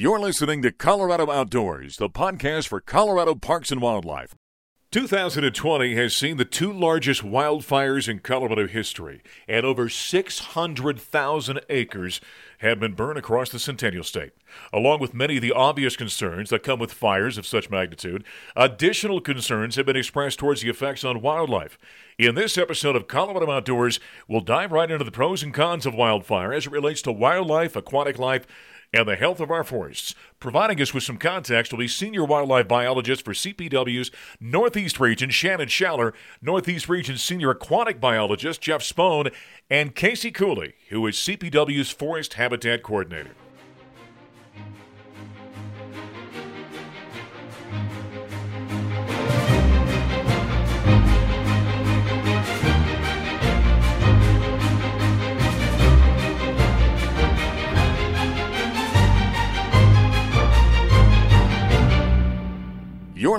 You're listening to Colorado Outdoors, the podcast for Colorado Parks and Wildlife. 2020 has seen the two largest wildfires in Colorado history, and over 600,000 acres have been burned across the Centennial State. Along with many of the obvious concerns that come with fires of such magnitude, additional concerns have been expressed towards the effects on wildlife. In this episode of Colorado Outdoors, we'll dive right into the pros and cons of wildfire as it relates to wildlife, aquatic life, and the health of our forests. Providing us with some context will be senior wildlife biologist for CPW's Northeast Region, Shannon Schaller, Northeast Region senior aquatic biologist, Jeff Spohn, and Casey Cooley, who is CPW's forest habitat coordinator.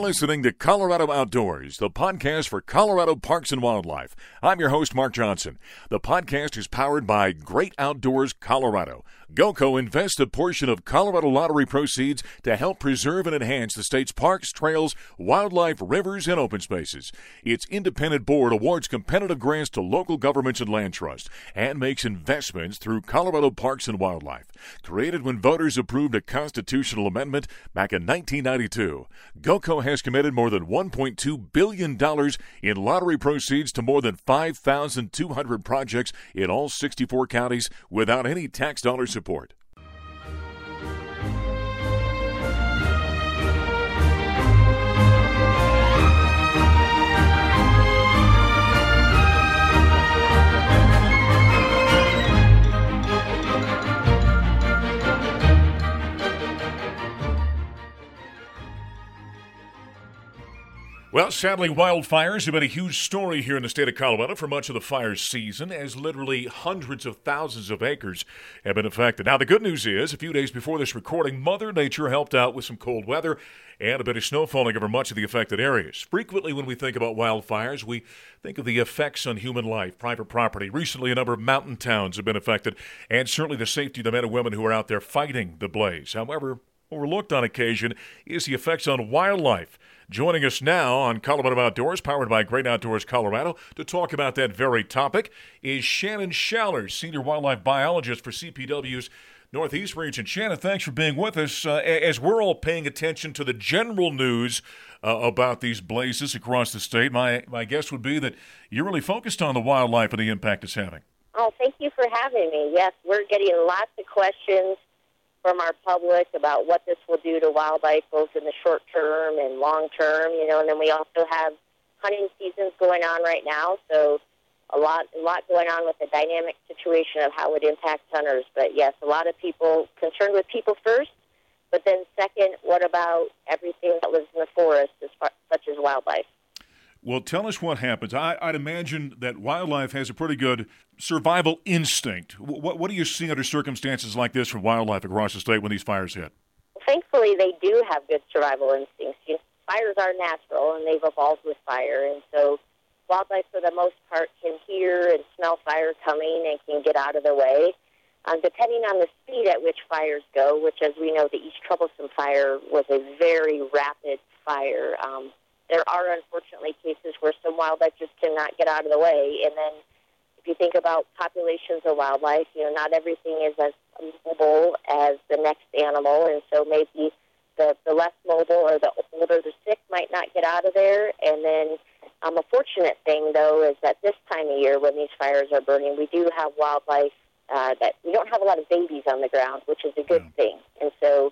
Listening to Colorado Outdoors, the podcast for Colorado Parks and Wildlife. I'm your host, Mark Johnson. The podcast is powered by Great Outdoors Colorado. GOCO invests a portion of Colorado lottery proceeds to help preserve and enhance the state's parks, trails, wildlife, rivers, and open spaces. Its independent board awards competitive grants to local governments and land trusts and makes investments through Colorado Parks and Wildlife. Created when voters approved a constitutional amendment back in 1992, GOCO has committed more than $1.2 billion in lottery proceeds to more than 5,200 projects in all 64 counties without any tax dollars support. Well, sadly, wildfires have been a huge story here in the state of Colorado for much of the fire season, as literally hundreds of thousands of acres have been affected. Now, the good news is, a few days before this recording, Mother Nature helped out with some cold weather and a bit of snow falling over much of the affected areas. Frequently, when we think about wildfires, we think of the effects on human life, private property. Recently, a number of mountain towns have been affected, and certainly the safety of the men and women who are out there fighting the blaze. However, overlooked on occasion is the effects on wildlife. Joining us now on Colorado Outdoors, powered by Great Outdoors Colorado, to talk about that very topic is Shannon Schaller, Senior Wildlife Biologist for CPW's Northeast Region. Shannon, thanks for being with us. Uh, as we're all paying attention to the general news uh, about these blazes across the state, my, my guess would be that you're really focused on the wildlife and the impact it's having. Oh, thank you for having me. Yes, we're getting lots of questions from our public about what this will do to wildlife, both in the short term and long term. You know, and then we also have hunting seasons going on right now, so a lot, a lot going on with the dynamic situation of how it impacts hunters. But yes, a lot of people concerned with people first, but then second, what about everything that lives in the forest, as far, such as wildlife? Well, tell us what happens. I, would imagine that wildlife has a pretty good survival instinct. What, what do you see under circumstances like this from wildlife across the state when these fires hit? Thankfully, they do have good survival instincts. You know, fires are natural, and they've evolved with fire, and so wildlife, for the most part, can hear and smell fire coming and can get out of the way. Um, depending on the speed at which fires go, which, as we know, the East Troublesome fire was a very rapid fire. Um, there are unfortunately cases where some wildlife just cannot get out of the way. And then you think about populations of wildlife, you know, not everything is as mobile as the next animal. And so maybe the, the less mobile or the older, the sick might not get out of there. And then um, a fortunate thing, though, is that this time of year when these fires are burning, we do have wildlife uh, that we don't have a lot of babies on the ground, which is a good yeah. thing. And so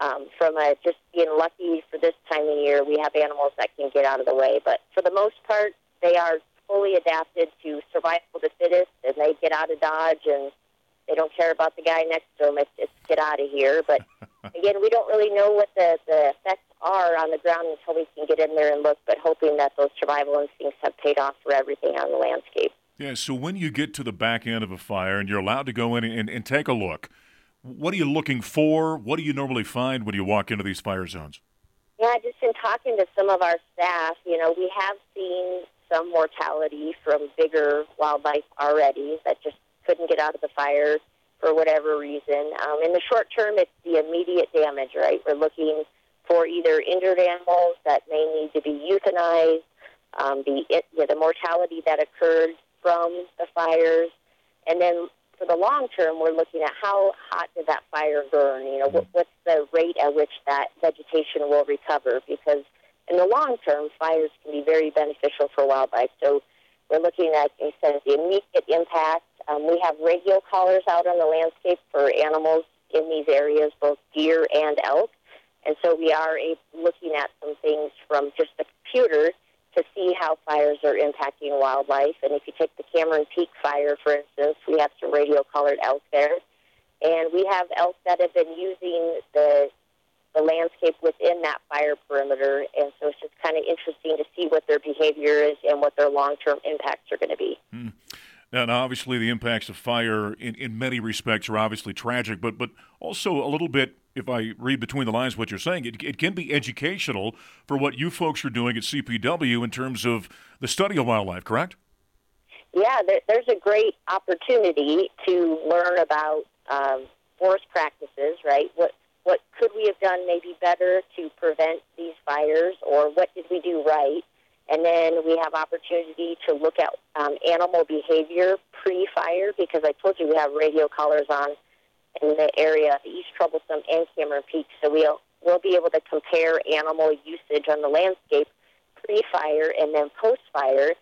um, from a, just being lucky for this time of year, we have animals that can get out of the way. But for the most part, they are fully adapted to survival of the fittest, and they get out of dodge, and they don't care about the guy next to them. It's just get out of here. But again, we don't really know what the, the effects are on the ground until we can get in there and look, but hoping that those survival instincts have paid off for everything on the landscape. Yeah, so when you get to the back end of a fire and you're allowed to go in and, and take a look, what are you looking for? What do you normally find when you walk into these fire zones? Yeah, just in talking to some of our staff, you know, we have seen some mortality from bigger wildlife already that just couldn't get out of the fire. for whatever reason. Um, in the short term, it's the immediate damage, right? We're looking for either injured animals that may need to be euthanized, um, the it, know, the mortality that occurred from the fires, and then for the long term, we're looking at how hot did that fire burn? You know, what, what's the rate at which that vegetation will recover? Because in the long term, fires can be very beneficial for wildlife. So we're looking at, I said, the immediate impact. Um, we have radio collars out on the landscape for animals in these areas, both deer and elk. And so we are looking at some things from just the computer to see how fires are impacting wildlife. And if you take the Cameron Peak fire, for instance, we have some radio collared elk there. And we have elk that have been using the the landscape within that fire perimeter. And so it's just kind of interesting to see what their behavior is and what their long term impacts are going to be. Hmm. Now, now, obviously, the impacts of fire in, in many respects are obviously tragic, but but also a little bit if I read between the lines what you're saying, it, it can be educational for what you folks are doing at CPW in terms of the study of wildlife, correct? Yeah, there, there's a great opportunity to learn about um, forest practices, right? What what could we have done maybe better to prevent these fires, or what did we do right? And then we have opportunity to look at um, animal behavior pre-fire because I told you we have radio collars on in the area, of East Troublesome and Cameron Peak. So we'll we'll be able to compare animal usage on the landscape pre-fire and then post-fire.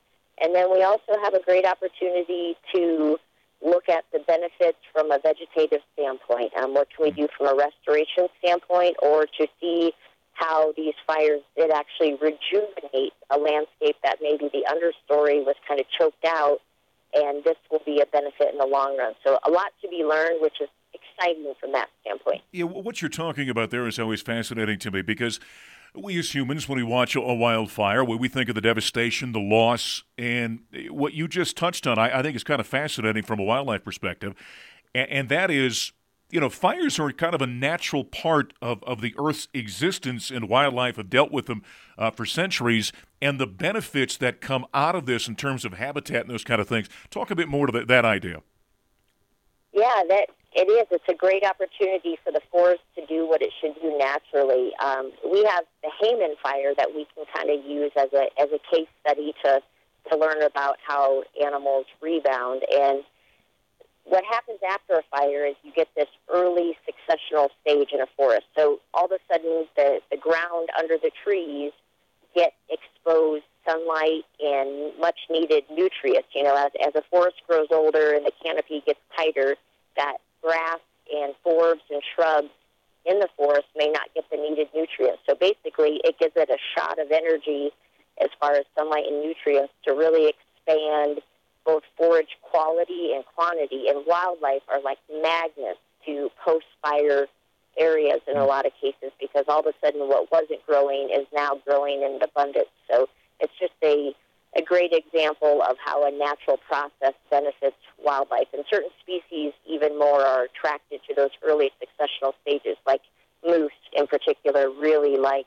And then we also have a great opportunity to look at the benefits from a vegetative standpoint. Um, what can we do from a restoration standpoint, or to see how these fires did actually rejuvenate a landscape that maybe the understory was kind of choked out, and this will be a benefit in the long run. So a lot to be learned, which is exciting from that standpoint. Yeah, what you're talking about there is always fascinating to me because we as humans, when we watch a wildfire, when we think of the devastation, the loss, and what you just touched on, I, I think is kind of fascinating from a wildlife perspective, and, and, that is. You know, fires are kind of a natural part of, of the Earth's existence, and wildlife have dealt with them uh, for centuries. And the benefits that come out of this in terms of habitat and those kind of things. Talk a bit more to that, that idea. Yeah, that it is. It's a great opportunity for the forest to do what it should do naturally. Um, we have the Hayman fire that we can kind of use as a as a case study to to learn about how animals rebound. And what happens after a fire is you get this early successional stage in a forest. So all of a sudden, the the ground under the trees get exposed sunlight and much needed nutrients. You know, as as a forest grows older and the canopy gets tighter, that grass and forbs and shrubs in the forest may not get the needed nutrients. So basically, it gives it a shot of energy as far as sunlight and nutrients to really expand both forage quality and quantity. And wildlife are like magnets to post fire areas in a lot of cases because all of a sudden what wasn't growing is now growing in abundance. So it's just a a great example of how a natural process benefits wildlife. And certain species, even more, are attracted to those early successional stages, like moose in particular, really like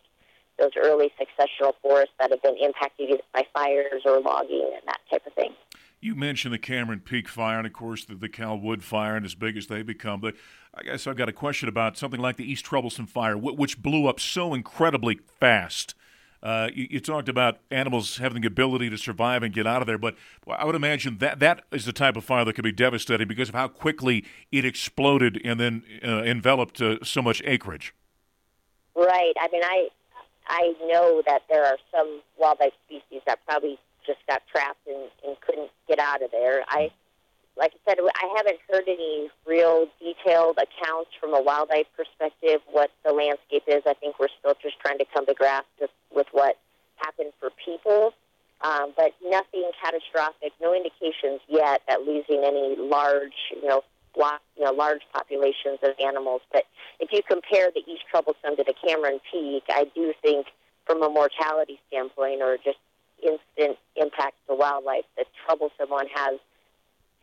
those early successional forests that have been impacted either by fires or logging and that type of thing. You mentioned the Cameron Peak fire and, of course, the, the CalWood fire, and as big as they become. But I guess I've got a question about something like the East Troublesome fire, which blew up so incredibly fast. Uh, you, you, talked about animals having the ability to survive and get out of there, but I would imagine that that is the type of fire that could be devastating because of how quickly it exploded and then uh, enveloped uh, so much acreage. Right. I mean, I I know that there are some wildlife species that probably just got trapped and, and couldn't get out of there. I like I said, I haven't heard any real detailed accounts from a wildlife perspective what the landscape is. I think we're still just trying to come to grasp with, what happened for people, um, but nothing catastrophic. No indications yet that losing any large, you know, block, you know, large populations of animals. But if you compare the East Troublesome to the Cameron Peak, I do think, from a mortality standpoint or just instant impact to wildlife, the Troublesome one has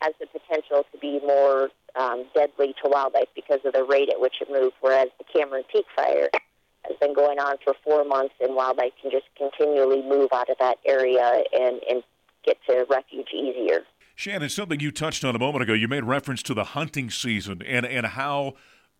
has the potential to be more um, deadly to wildlife because of the rate at which it moves, whereas the Cameron Peak fire has been going on for four months and wildlife can just continually move out of that area and, and get to refuge easier. Shannon, something you touched on a moment ago. You made reference to the hunting season and and how.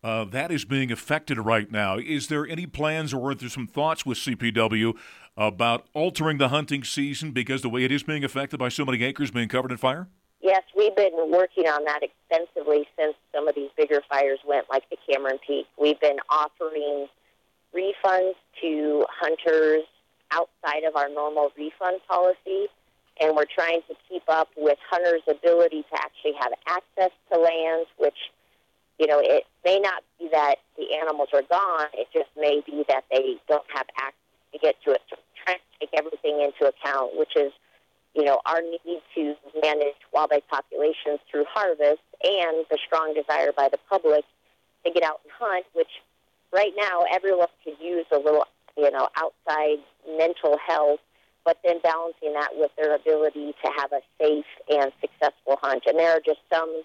Uh, that is being affected right now. Is there any plans or are there some thoughts with CPW about altering the hunting season because the way it is being affected by so many acres being covered in fire? Yes, we've been working on that extensively since some of these bigger fires went, like the Cameron Peak. We've been offering refunds to hunters outside of our normal refund policy, and we're trying to keep up with hunters' ability to actually have access to lands, which, you know, it may not be that the animals are gone, it just may be that they don't have access to get to it. So we trying to take everything into account, which is you know, our need to manage wildlife populations through harvest and the strong desire by the public to get out and hunt, which right now everyone could use a little, you know, outside mental health, but then balancing that with their ability to have a safe and successful hunt. And there are just some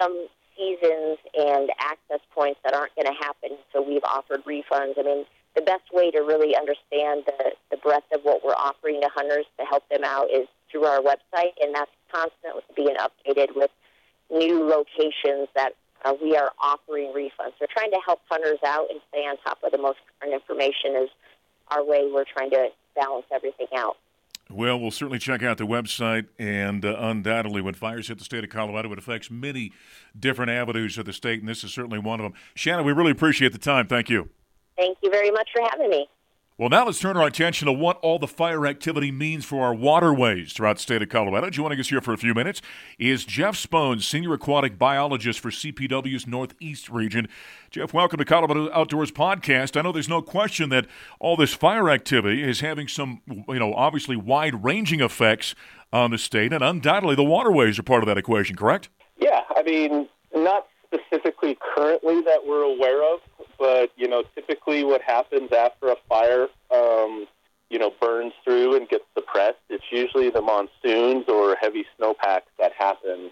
some seasons and access points that aren't going to happen, so we've offered refunds. I mean, the best way to really understand the, the breadth of what we're offering to hunters to help them out is through our website, and that's constantly being updated with new locations that uh, we are offering refunds. We're trying to help hunters out and stay on top of the most current information is our way we're trying to balance everything out. Well, we'll certainly check out the website, and uh, undoubtedly, when fires hit the state of Colorado, it affects many different avenues of the state, and this is certainly one of them. Shannon, we really appreciate the time. Thank you. Thank you very much for having me. Well, now let's turn our attention to what all the fire activity means for our waterways throughout the state of Colorado. Joining us here for a few minutes is Jeff Spohn, Senior Aquatic Biologist for CPW's Northeast region. Jeff, welcome to Colorado Outdoors Podcast. I know there's no question that all this fire activity is having some, you know, obviously wide ranging effects on the state, and undoubtedly the waterways are part of that equation, correct? Yeah, I mean, not specifically currently that we're aware of, but you know, typically what happens after a fire, um, you know, burns through and gets suppressed, it's usually the monsoons or heavy snowpack that happen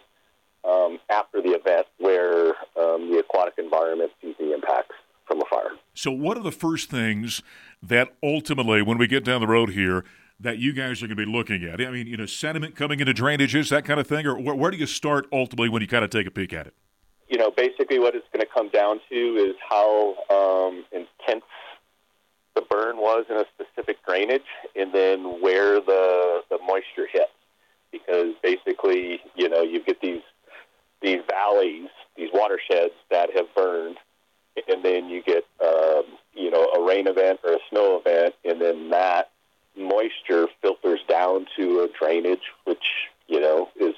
um, after the event where um, the aquatic environment sees the impacts from a fire. So, what are the first things that ultimately, when we get down the road here, that you guys are going to be looking at? I mean, you know, sediment coming into drainages, that kind of thing, or where, where do you start ultimately when you kind of take a peek at it? you know, basically what it's going to come down to is how um, intense the burn was in a specific drainage, and then where the the moisture hit. Because basically, you know, you get these these valleys, these watersheds that have burned, and then you get um, you know a rain event or a snow event, and then that moisture filters down to a drainage, which you know is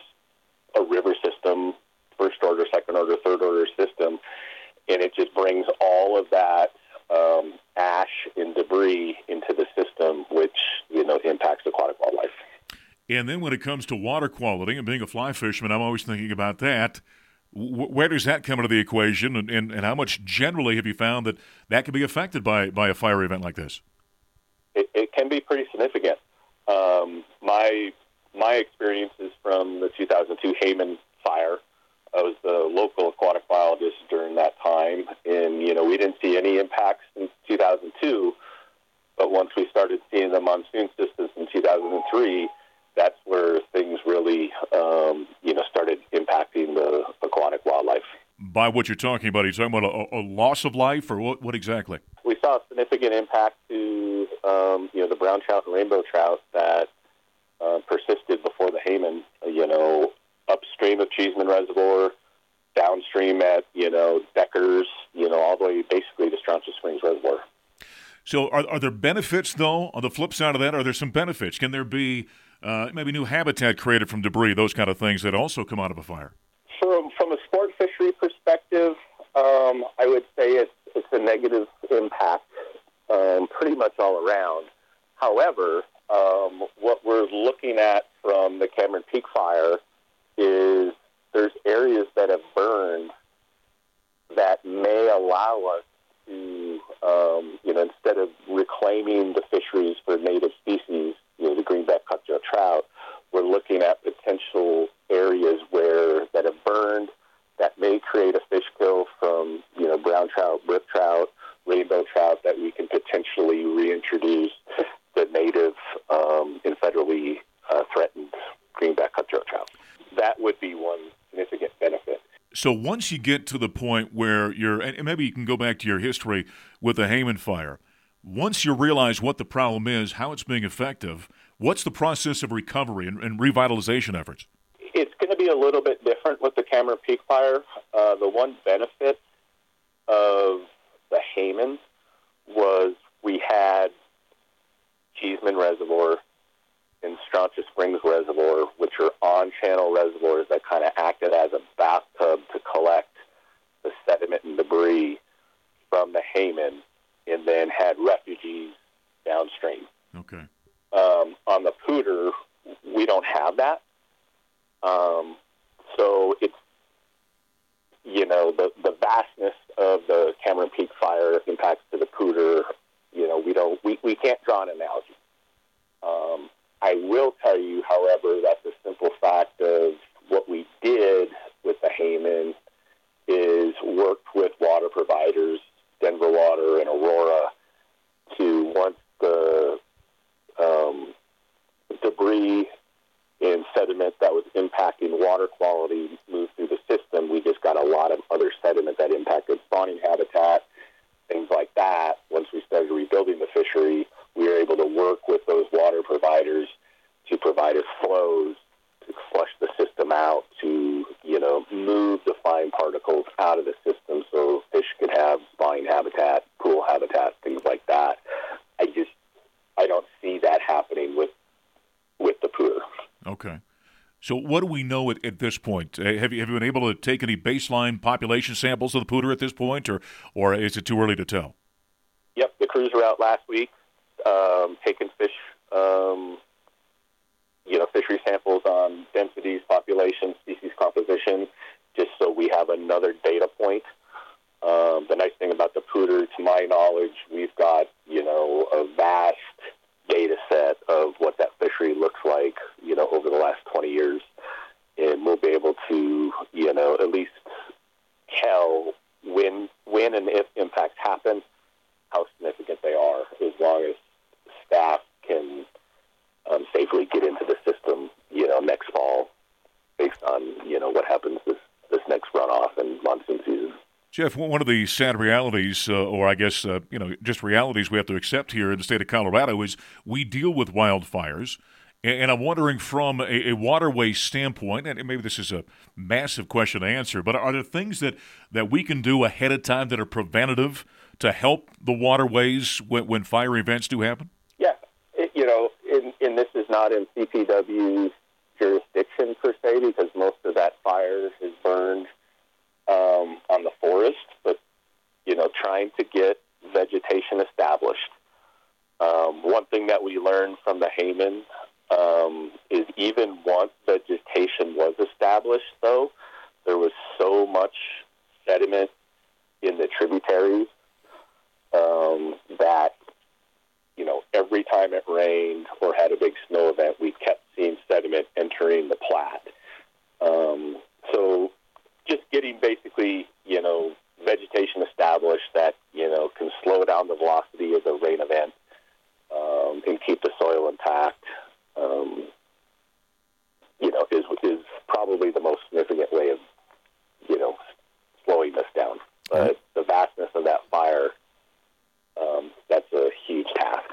a river system first order, second order, third order system, and it just brings all of that um, ash and debris into the system, which you know impacts aquatic wildlife. And then when it comes to water quality and being a fly fisherman, I'm always thinking about that. where does that come into the equation, and, and, and how much generally have you found that that can be affected by, by a fire event like this? It, it can be pretty significant. Um, my my experience is from the 2002 Hayman fire, I was the local aquatic biologist during that time, and you know we didn't see any impacts in 2002. But once we started seeing the monsoon systems in 2003, that's where things really, um, you know, started impacting the aquatic wildlife. By what you're talking about, are you talking about a, a loss of life, or what, what exactly? We saw a significant impact to, um, you know, the brown trout and rainbow trout that uh, persisted before the Hayman, you know, upstream of Cheesman Reservoir, downstream at you know Deckers, you know all the way basically to Strontia Springs Reservoir. So, are, are there benefits though? On the flip side of that, are there some benefits? Can there be uh, maybe new habitat created from debris, those kind of things that also come out of a fire? From from a sport fishery perspective, um, I would say it's it's a negative impact, um, pretty much all around. However, um, what we're looking at from the Cameron Peak fire is there's areas that have burned that may allow us to, um, you know, instead of reclaiming the fisheries for native species, you know, the greenback cutthroat trout, we're looking at potential areas where that have burned that may create a fish kill from, you know, brown trout, brook trout, rainbow trout that we can potentially reintroduce the native um, and federally uh, threatened greenback cutthroat trout that would be one significant benefit. So once you get to the point where you're, and maybe you can go back to your history with the Hayman fire. Once you realize what the problem is, how it's being effective, what's the process of recovery and, and revitalization efforts? It's going to be a little bit different with the Cameron Peak fire. Uh, the one benefit of the Hayman was we had Cheesman Reservoir and Strontia Springs Reservoir, which are on-channel reservoirs that kind of acted as a bathtub to collect the sediment and debris from the Hayman, and then had refugees downstream. Okay. Um, on the Poudre, we don't have that. Um, so it's you know the the vastness of the Cameron Peak fire impacts to the Poudre, You know we don't we, we can't draw an analogy. Um, I will tell you, however, that the simple fact of what we did with the Hayman is worked with water providers, Denver Water and Aurora, to once the um, debris and sediment that was impacting water quality moved through the system, we just got a lot of other sediment that impacted spawning habitat, things like that. Once we started rebuilding the fishery, we were able to work with those water providers to provide us flows to flush the system out, to you know move the fine particles out of the system so fish could have fine habitat, pool habitat, things like that. I just I don't see that happening with with the Poudre. Okay. So, what do we know at, at this point? Uh, have you have you been able to take any baseline population samples of the Poudre at this point, or or is it too early to tell? Yep, the crews were out last week, um, taking fish, um, you know, fishery samples on densities, populations, species composition, just so we have another data point. Um, the nice thing about the Poudre, to my knowledge, we've got you know a vast data set of what that fishery looks like, you know, over the last 20 years. And we'll be able to, you know, at least tell when, when and if impacts happen, how significant they are, as long as staff can um, safely get into the system, you know, next fall, based on, you know, what happens this, this next runoff and monsoon season. Jeff, one of the sad realities, uh, or I guess, uh, you know, just realities we have to accept here in the state of Colorado is we deal with wildfires. And I'm wondering from a, a waterway standpoint, and maybe this is a massive question to answer, but are there things that, that we can do ahead of time that are preventative to help the waterways when, when fire events do happen? Yeah. It, you know, and, this is not in CPW's jurisdiction per se, because most of that fire is burned um, on the forest, but you know, trying to get vegetation established. Um, one thing that we learned from the Hayman um, is even once vegetation was established, though, there was so much sediment in the tributaries um, that you know every time it rained or had a big snow event, we kept seeing sediment entering the Platte. Um, so just getting basically, you know, vegetation established that, you know, can slow down the velocity of the rain event um, and keep the soil intact, um, you know, is, is probably the most significant way of, you know, slowing this down. But the vastness of that fire, um, that's a huge task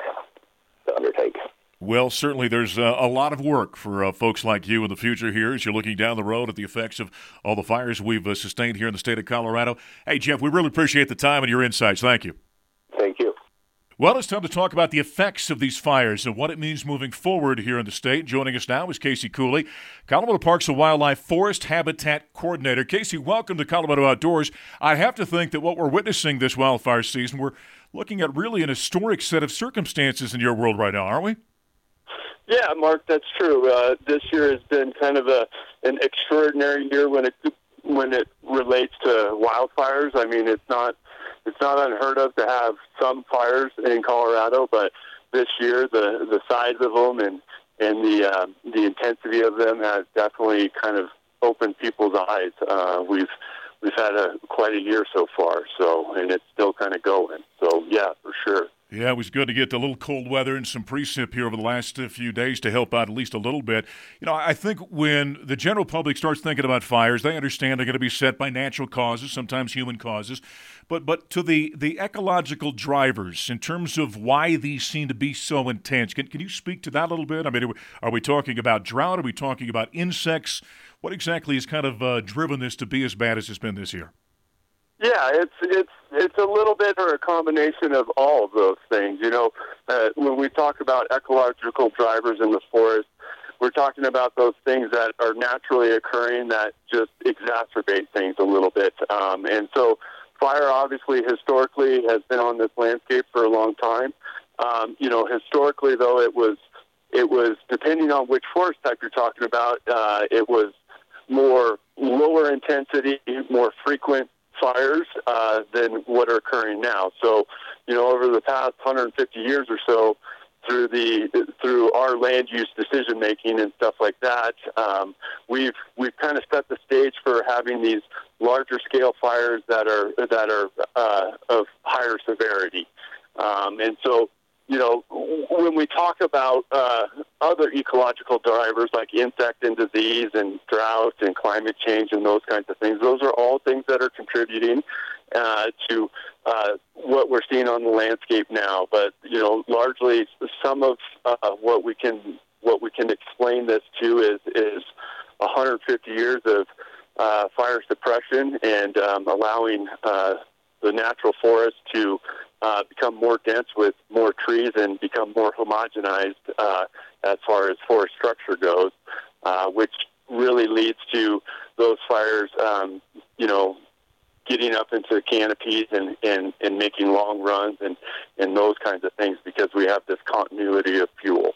to undertake. Well, certainly there's uh, a lot of work for uh, folks like you in the future here as you're looking down the road at the effects of all the fires we've uh, sustained here in the state of Colorado. Hey, Jeff, we really appreciate the time and your insights. Thank you. Thank you. Well, it's time to talk about the effects of these fires and what it means moving forward here in the state. Joining us now is Casey Cooley, Colorado Parks and Wildlife Forest Habitat Coordinator. Casey, welcome to Colorado Outdoors. I have to think that what we're witnessing this wildfire season, we're looking at really an historic set of circumstances in your world right now, aren't we? Yeah, Mark, that's true. Uh, this year has been kind of a an extraordinary year when it when it relates to wildfires. I mean, it's not it's not unheard of to have some fires in Colorado, but this year the the size of them and and the uh, the intensity of them has definitely kind of opened people's eyes. Uh, we've we've had a quite a year so far, so and it's still kind of going. So yeah, for sure. Yeah, it was good to get a little cold weather and some precip here over the last few days to help out at least a little bit. You know, I think when the general public starts thinking about fires, they understand they're going to be set by natural causes, sometimes human causes. But but to the the ecological drivers in terms of why these seem to be so intense, can can you speak to that a little bit? I mean, are we talking about drought? Are we talking about insects? What exactly has kind of uh, driven this to be as bad as it's been this year? Yeah, it's it's it's a little bit or a combination of all of those things. You know, uh, when we talk about ecological drivers in the forest, we're talking about those things that are naturally occurring that just exacerbate things a little bit. Um, and so, fire obviously historically has been on this landscape for a long time. Um, you know, historically though, it was it was depending on which forest type you're talking about. Uh, it was more lower intensity, more frequent fires uh, than what are occurring now. So, you know, over the past 150 years or so, through the through our land use decision making and stuff like that, um, we've we've kind of set the stage for having these larger scale fires that are that are uh, of higher severity, um, and so you know, when we talk about uh, other ecological drivers like insect and disease and drought and climate change and those kinds of things, those are all things that are contributing uh, to uh, what we're seeing on the landscape now. But you know, largely some of uh, what we can what we can explain this to is is 150 years of uh, fire suppression and um, allowing uh, the natural forest to uh, become more dense with more trees and become more homogenized uh, as far as forest structure goes, uh, which really leads to those fires, um, you know, getting up into the canopies and, and, and making long runs and, and those kinds of things because we have this continuity of fuel.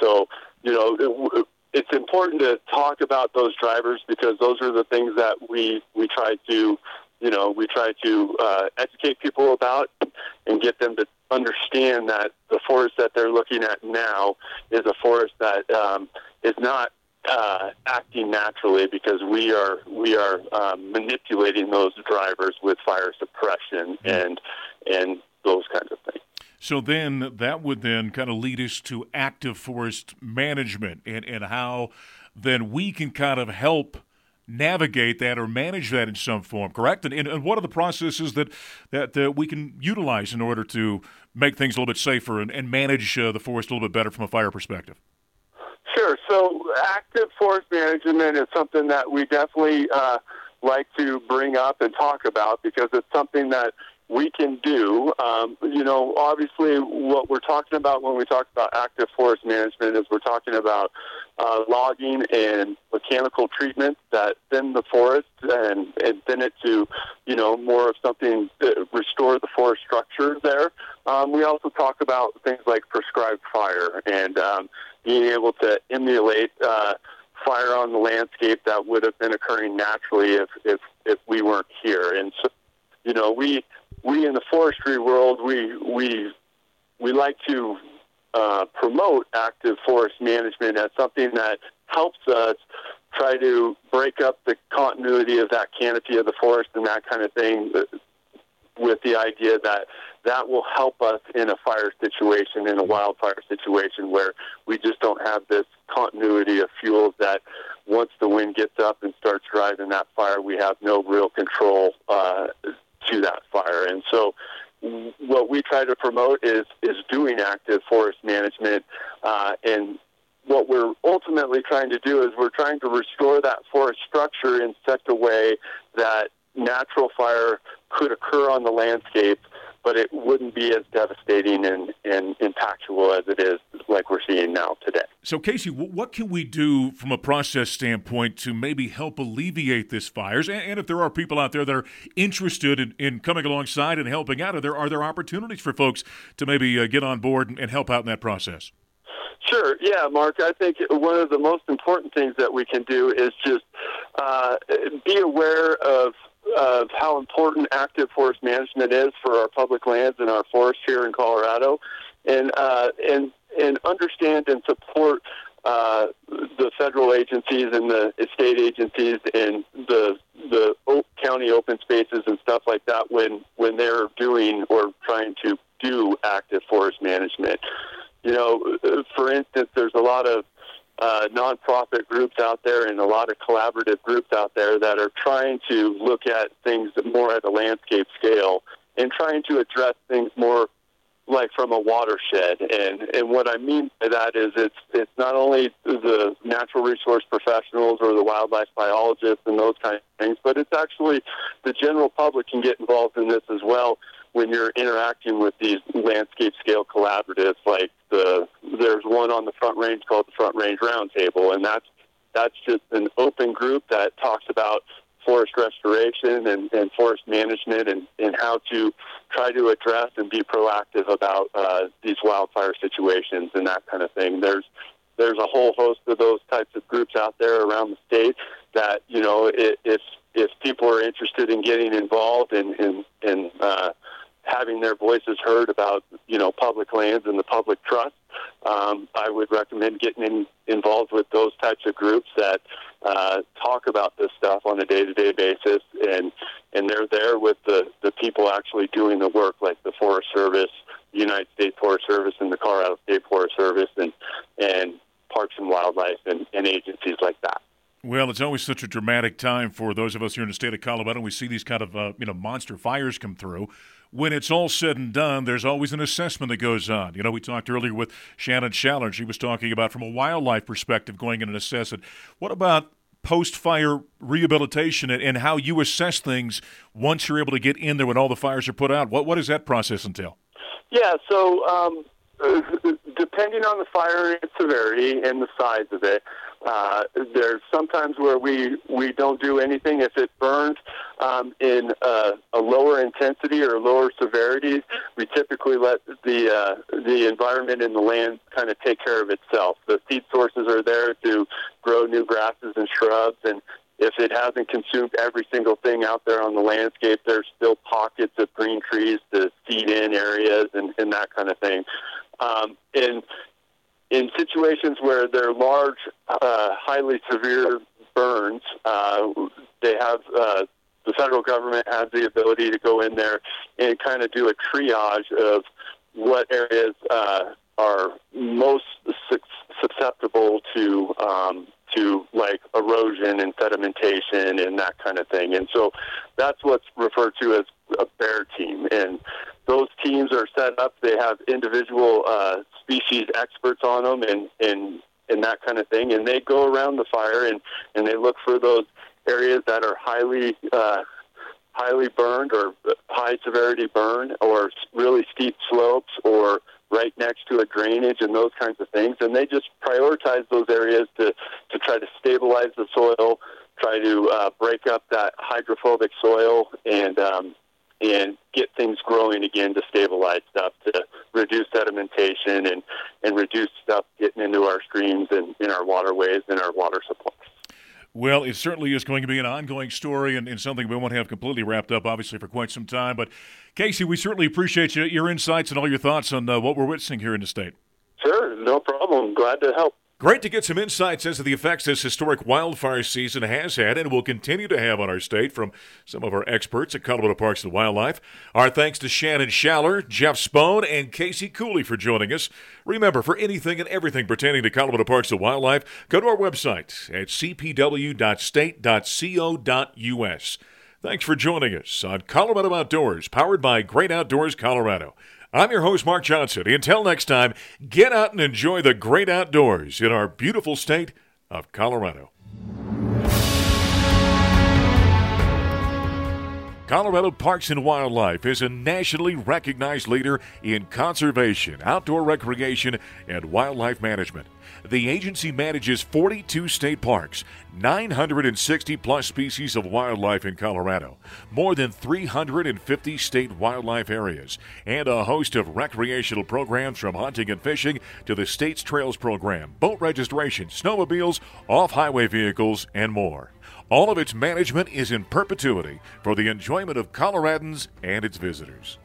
So, you know, it, it's important to talk about those drivers because those are the things that we, we try to you know, we try to uh, educate people about and get them to understand that the forest that they're looking at now is a forest that um, is not uh, acting naturally because we are we are um, manipulating those drivers with fire suppression mm-hmm. and and those kinds of things. So then that would then kind of lead us to active forest management and, and how then we can kind of help navigate that or manage that in some form, correct? And, and, and what are the processes that that uh, we can utilize in order to make things a little bit safer and, and manage uh, the forest a little bit better from a fire perspective? Sure. So, active forest management is something that we definitely uh, like to bring up and talk about because it's something that we can do. Um, you know, obviously, what we're talking about when we talk about active forest management is we're talking about uh, logging and mechanical treatment that thin the forest and, and thin it to, you know, more of something to restore the forest structure there. Um, we also talk about things like prescribed fire and um, being able to emulate. Uh, fire on the landscape that would have been occurring naturally if, if, if we weren't here. And so, you know, we we in the forestry world, we we we like to uh, promote active forest management as something that helps us try to break up the continuity of that canopy of the forest and that kind of thing uh, with the idea that that will help us in a fire situation, in a wildfire situation where we just don't have this continuity of fuels that once the wind gets up and starts driving that fire, we have no real control uh, to that fire. And so what we try to promote is is doing active forest management uh, and what we're ultimately trying to do is we're trying to restore that forest structure in such a way that natural fire could occur on the landscape but it wouldn't be as devastating and, and impactful as it is like we're seeing now today. So, Casey, what can we do from a process standpoint to maybe help alleviate this fires? And, if there are people out there that are interested in, in coming alongside and helping out, are there are there opportunities for folks to maybe uh, get on board and, and help out in that process? Sure. Yeah, Mark. I think one of the most important things that we can do is just uh, be aware of of how important active forest management is for our public lands and our forests here in Colorado, and uh, and and understand and support uh, the federal agencies and the state agencies and the the county open spaces and stuff like that when when they're doing or trying to do active forest management. You know, for instance, there's a lot of uh, nonprofit groups out there and a lot of collaborative groups out there that are trying to look at things more at a landscape scale and trying to address things more like from a watershed. And and what I mean by that is it's it's not only the natural resource professionals or the wildlife biologists and those kind of things, but it's actually the general public can get involved in this as well when you're interacting with these landscape scale collaboratives like the there's one on the front range called the front range roundtable and that's that's just an open group that talks about forest restoration and, and forest management and, and how to try to address and be proactive about uh, these wildfire situations and that kind of thing. There's there's a whole host of those types of groups out there around the state that you know if if people are interested in getting involved and and, and uh, having their voices heard about you know public lands and the public trust. Um, I would recommend getting in, involved with those types of groups that uh, talk about this stuff on a day-to-day basis, and and they're there with the the people actually doing the work, like the Forest Service, the United States Forest Service, and the Colorado State Forest Service, and and Parks and Wildlife, and, and agencies like that. Well, it's always such a dramatic time for those of us here in the state of Colorado. We see these kind of uh, you know monster fires come through when it's all said and done, there's always an assessment that goes on. You know, we talked earlier with Shannon Schaller. She was talking about from a wildlife perspective going in and assess it. What about post fire rehabilitation and, and, how you assess things once you're able to get in there when all the fires are put out? What, what does that process entail? Yeah, so um, depending on the fire severity and the size of it, uh, there's sometimes where we, we don't do anything if it burns um, in a, a lower intensity or lower severity. We typically let the uh, the environment and the land kind of take care of itself. The seed sources are there to grow new grasses and shrubs, and if it hasn't consumed every single thing out there on the landscape, there's still pockets of green trees to seed in areas and, and that kind of thing. Um, and in situations where they're large, uh, highly severe burns, uh, they have uh, the federal government has the ability to go in there and kind of do a triage of what areas uh, are most su- susceptible to um, to like erosion and sedimentation and that kind of thing. And so that's what's referred to as a BAER team. And those teams are set up. They have individual uh, species experts on them and, and, and that kind of thing. And they go around the fire and, and they look for those areas that are highly uh, highly burned or high severity burn or really steep slopes or right next to a drainage and those kinds of things. And they just prioritize those areas to, to try to stabilize the soil, try to uh, break up that hydrophobic soil and um, and get things growing again to stabilize stuff, to reduce sedimentation and, and reduce stuff getting into our streams and in our waterways and our water supplies. Well, it certainly is going to be an ongoing story and, and, something we won't have completely wrapped up, obviously, for quite some time. But, Casey, we certainly appreciate you, your insights and all your thoughts on uh, what we're witnessing here in the state. Sure, no problem. Glad to help. Great to get some insights as to the effects this historic wildfire season has had and will continue to have on our state from some of our experts at Colorado Parks and Wildlife. Our thanks to Shannon Schaller, Jeff Spohn, and Casey Cooley for joining us. Remember, for anything and everything pertaining to Colorado Parks and Wildlife, go to our website at cpw.state.co.us. Thanks for joining us on Colorado Outdoors, powered by Great Outdoors Colorado. I'm your host, Mark Johnson. Until next time, get out and enjoy the great outdoors in our beautiful state of Colorado. Colorado Parks and Wildlife is a nationally recognized leader in conservation, outdoor recreation, and wildlife management. The agency manages 42 state parks, 960 plus species of wildlife in Colorado, more than 350 state wildlife areas, and a host of recreational programs from hunting and fishing to the state's trails program, boat registration, snowmobiles, off highway vehicles, and more. All of its management is in perpetuity for the enjoyment of Coloradans and its visitors.